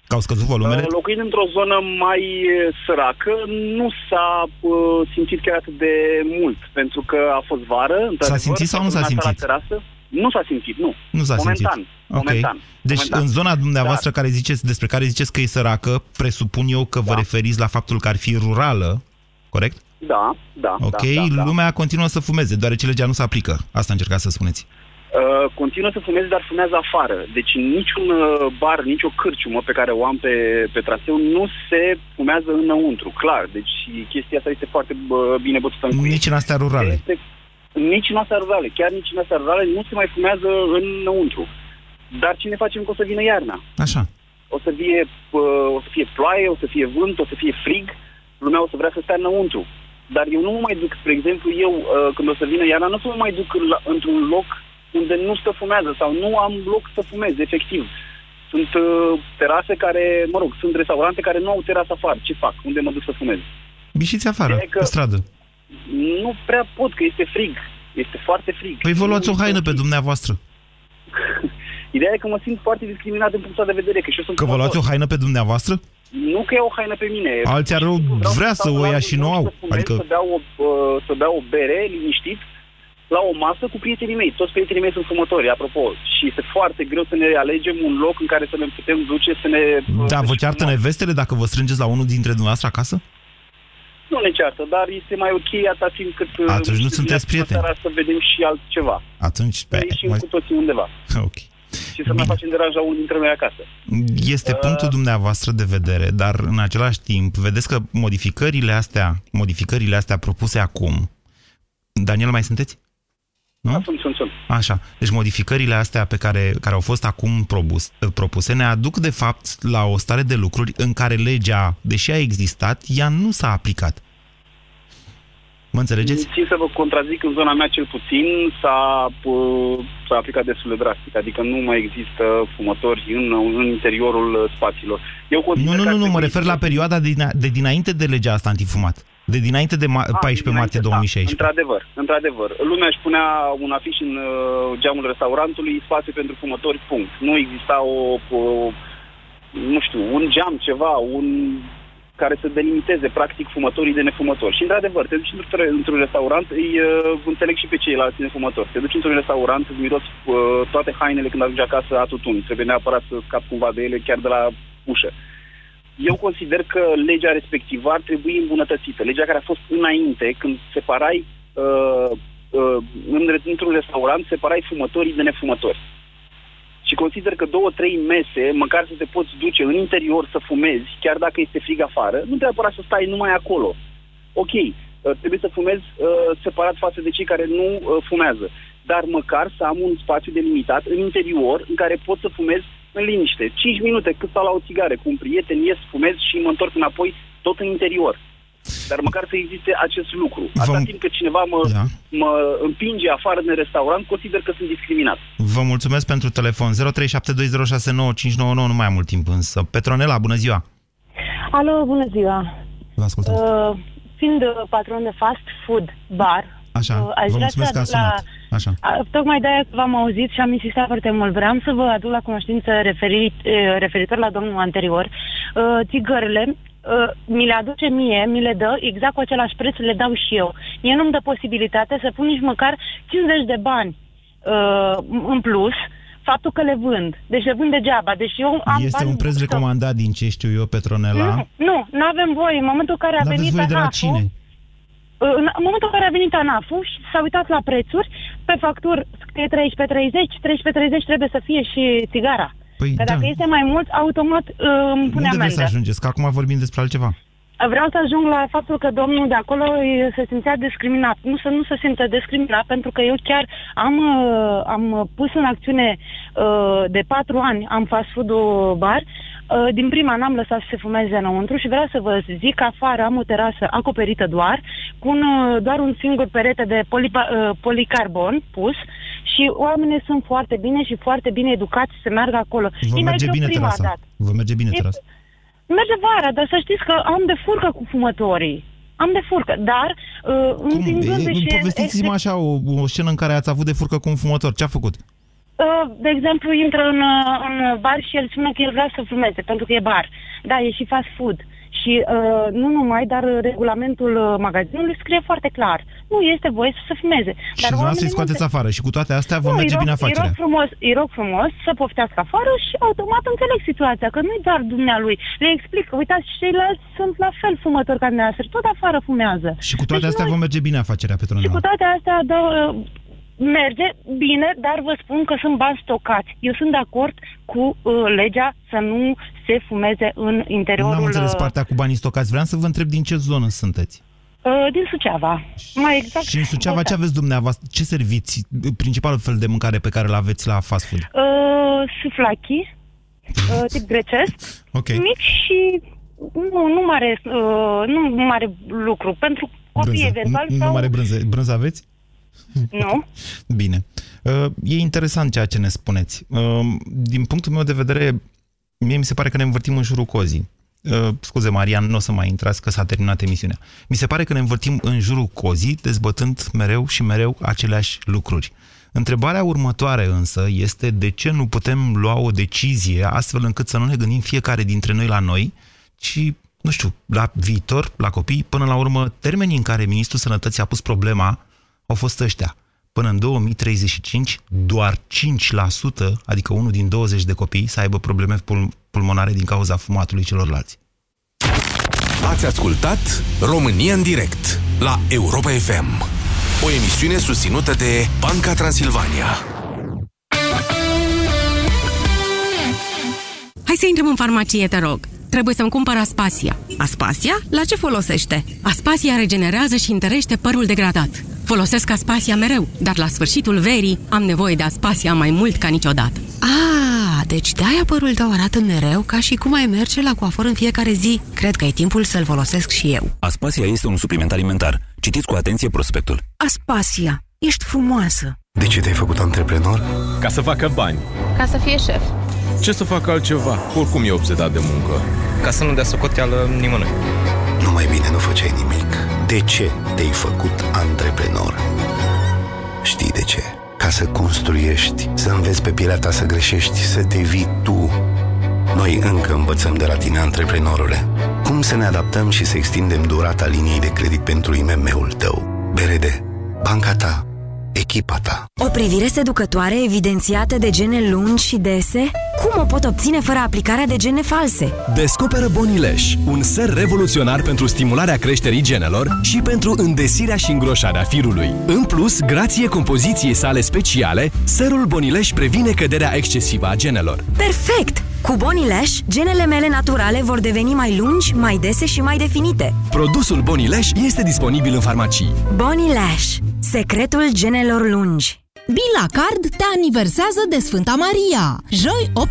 Că au scăzut volumele? Uh, Locuind într-o zonă mai uh, săracă, nu s-a uh, simțit chiar atât de mult, pentru că a fost vară, într-adevăr, simțit sau nu s-a toată lumea simțit? La terasă. Nu s-a simțit, nu. Nu s-a momentan, simțit. Momentan. Deci momentan. în zona dumneavoastră care ziceți, despre care ziceți că e săracă, presupun eu că vă referiți la faptul că ar fi rurală, corect? Da, da. Ok, da, da, da. lumea continuă să fumeze, deoarece legea nu se aplică. Asta încercați să spuneți. Uh, continuă să fumeze, dar fumează afară. Deci în niciun uh, bar, nicio cârciumă pe care o am pe, pe traseu nu se fumează înăuntru, clar. Deci chestia asta este foarte uh, bine bătută în cuie. Nici în astea rurale. Este, nici în astea rurale, chiar nici în astea rurale nu se mai fumează înăuntru. Dar ce ne facem că o să vină iarna? Așa. O să fie, uh, o să fie ploaie, o să fie vânt, o să fie frig, lumea o să vrea să stea înăuntru. Dar eu nu mă mai duc, spre exemplu, eu, uh, când o să vină iarna, nu o să mă mai duc la, într-un loc unde nu stă fumează sau nu am loc să fumez, efectiv. Sunt uh, terase care, mă rog, sunt restaurante care nu au terasă afară. Ce fac? Unde mă duc să fumez? Bișiți afară, Ideea e că- pe stradă. Nu prea pot, că este frig. Este foarte frig. Păi vă luați o Nu- haină pe dumneavoastră. *laughs* Ideea e că mă simt foarte discriminat din punctul ăsta de vedere, că și eu sunt Că vă luați o haină pe dumneavoastră? Nu că iau o haină pe mine. Alții ar Vreau vrea să stau o la ia un și nu loc au. Să, fumez, Adică să, beau o, uh, să beau o bere liniștit la o masă cu prietenii mei. Toți prietenii mei sunt fumători, apropo. Și este foarte greu să ne alegem un loc în care să ne putem duce, să ne... Da, vă ceartă nevestele dacă vă strângeți la unul dintre dumneavoastră acasă? Nu ne ceartă, dar este mai ok atâta timp cât... uh, Atunci nu știu, sunteți dimineața prieteni. seara Să vedem și altceva. Atunci, Să pe, ieșim mai- cu toții undeva. *laughs* ok. Și să ne facem deranj la unul dintre noi acasă. Este punctul dumneavoastră de vedere, dar în același timp, vedeți că modificările astea, modificările astea propuse acum, Daniel, mai sunteți? Nu? Sunt, sunt, sunt. Așa. Deci modificările astea pe care, care au fost acum propus, propuse ne aduc de fapt la o stare de lucruri în care legea, deși a existat, ea nu s-a aplicat. Mă înțelegeți? Țin să vă contrazic, în zona mea cel puțin s-a, uh, s-a aplicat destul de drastic, adică nu mai există fumători în, în interiorul uh, spațiilor. Eu consider Nu, nu, că nu, ar nu, mă trebui refer să- la perioada de, dina- de dinainte de legea asta antifumat. De dinainte de ma- Ah, 14 martie dinainte, 2016. Da, într-adevăr, într-adevăr. Lumea își punea un afiș în uh, geamul restaurantului, spațiu pentru fumători, punct. Nu exista o, o, nu știu, un geam, ceva, un care să delimiteze, practic, fumătorii de nefumători. Și, într-adevăr, te duci într-un, într-un restaurant, îi uh, înțeleg și pe ceilalți nefumători. Te duci într-un restaurant, îți miros uh, toate hainele când ajungi acasă a tutun. Trebuie neapărat să scapi cumva de ele, chiar de la ușă. Eu consider că legea respectivă ar trebui îmbunătățită. Legea care a fost înainte, când separai uh, uh, în, într-un restaurant separai fumătorii de nefumători. Și consider că două, trei mese, măcar să te poți duce în interior să fumezi, chiar dacă este frig afară, nu trebuie să stai numai acolo. Ok, uh, trebuie să fumezi uh, separat față de cei care nu uh, fumează, dar măcar să am un spațiu delimitat în interior în care pot să fumez în liniște. 5 minute cât stau la o țigară cu un prieten, ies, fumez și mă întorc înapoi tot în interior. Dar măcar să existe acest lucru. Atâta Vă- timp cât cineva mă, Da. mă împinge afară din restaurant, consider că sunt discriminat. Vă mulțumesc pentru telefon. 0372069599, nu mai am mult timp însă. Petronela, bună ziua! Alo, bună ziua! Vă ascultăm. Uh, fiind uh, patron de fast food bar, Așa, uh, aș vă vrea mulțumesc să că aduc ați la, sunat. Așa. a, tocmai de-aia v-am auzit și am insistat foarte mult. Vreau să vă aduc la cunoștință referit, uh, referitor la domnul anterior. Uh, țigările uh, mi le aduce mie, mi le dă exact cu același preț, le dau și eu. Mie nu-mi dă posibilitate să pun nici măcar 50 de bani uh, în plus faptul că le vând. Deci le vând degeaba. Deci eu am Este bani un preț să- recomandat din ce știu eu, Petronela. Nu, nu, nu avem voie. În momentul în care a N-aveți venit voie de la ANAF-ul, cine? În în momentul în care a venit ANAF-ul și s-a uitat la prețuri, pe factur scrie 13,30, 13,30 trebuie să fie și țigara. Păi, Că da. dacă este mai mult, automat uh, îmi pune Unde vreți să amendă. ajungeți? Că acum vorbim despre altceva. Vreau să ajung la faptul că domnul de acolo e, se simțea discriminat. Nu să nu se simtă discriminat, pentru că eu chiar am, uh, am pus în acțiune uh, de patru ani, am fast food bar. Uh, Din prima n-am lăsat să se fumeze înăuntru și vreau să vă zic că afară am o terasă acoperită doar, cu un, uh, doar un singur perete de polipa, uh, policarbon pus și oamenii sunt foarte bine și foarte bine educați să meargă acolo. Vă Ei merg merge eu bine prima terasa. dată. Vă merge bine E- terasa. Merge vara, dar să știți că am de furcă cu fumătorii. Am de furcă, dar uh, împingându-și... E, Povestiți-mă așa o, o scenă în care ați avut de furcă cu un fumător. Ce a făcut? Uh, de exemplu, intră în, uh, în bar și el spune că el vrea să fumeze, pentru că e bar. Da, e și fast food. Și uh, nu numai, dar uh, regulamentul uh, magazinului scrie foarte clar. Nu este voie să se fumeze. Și Dar dumneavoastră oamenii îi scoateți nu afară și cu toate astea vă nu, merge îi rog, bine Îi afacerea. rog, frumos, îi rog frumos să poftească afară și automat înțeleg situația, că nu-i doar dumnealui. Le explic că, uitați, și ceilalți sunt la fel fumători ca dumneavoastră, tot afară fumează. Și cu toate astea vă merge bine afacerea, Și cu Petronela. toate astea dă, merge bine, dar vă spun că sunt bani stocați. Eu sunt de acord cu uh, legea să nu se fumeze în interiorul... Nu am înțeles uh, partea cu banii stocați. Vreau să vă întreb din ce zonă sunteți. uh, din Suceava. Mai exact. Și în Suceava ce aveți dumneavoastră? Ce serviți? Principalul fel de mâncare pe care îl aveți la fast food? Uh, suflachi, uh, tip grecesc, *laughs* Ok. mic și nu, nu mare, uh, nu mare lucru. Pentru copii Brânză. eventual Nu, sau... nu mare brânză. Brânză aveți? Nu. *laughs* Bine. Uh, E interesant ceea ce ne spuneți. Uh, Din punctul meu de vedere, mie mi se pare că ne învârtim în jurul cozii. Uh, Scuze, Marian, nu o să mai intrați că s-a terminat emisiunea. Mi se pare că ne învârtim în jurul cozii, dezbătând mereu și mereu aceleași lucruri. Întrebarea următoare însă este de ce nu putem lua o decizie astfel încât să nu ne gândim fiecare dintre noi la noi, ci, nu știu, la viitor, la copii, până la urmă, termenii în care Ministrul Sănătății a pus problema au fost ăștia. Până în 2035, doar 5%, adică unul din 20 de copii, să aibă probleme pul- pulmonare din cauza fumatului celorlalți. Ați ascultat România în direct la Europa FM. O emisiune susținută de Banca Transilvania. Hai să intrăm în farmacie, te rog. Trebuie să-mi cumpăr Aspasia. Aspasia? La ce folosește? Aspasia regenerează și întărește părul degradat. Folosesc Aspasia mereu, dar la sfârșitul verii am nevoie de Aspasia mai mult ca niciodată. Ah, deci de-aia părul tău arată mereu ca și cum ai merge la coafor în fiecare zi. Cred că e timpul să-l folosesc și eu. Aspasia este un supliment alimentar. Citiți cu atenție prospectul. Aspasia, ești frumoasă. De ce te-ai făcut antreprenor? Ca să facă bani. Ca să fie șef. Ce să facă altceva? Oricum e obsedat de muncă. Ca să nu dea socoteală nimănui. Nu mai bine nu făceai nimic. De ce te-ai făcut antreprenor? Știi de ce? Ca să construiești, să înveți pe pielea ta să greșești, să devii tu. Noi încă învățăm de la tine, antreprenorule. Cum să ne adaptăm și să extindem durata liniei de credit pentru IMM-ul tău? BRD, banca ta, echipa ta. O privire seducătoare evidențiată de gene lungi și dese? cum o pot obține fără aplicarea de gene false? Descoperă Bonileș, un ser revoluționar pentru stimularea creșterii genelor și pentru îndesirea și îngroșarea firului. În plus, grație compoziției sale speciale, serul Bonileș previne căderea excesivă a genelor. Perfect! Cu Bonileș, genele mele naturale vor deveni mai lungi, mai dese și mai definite. Produsul Bonileș este disponibil în farmacii. Bonileș, secretul genelor lungi. Bila Card te aniversează de Sfânta Maria. Joi 8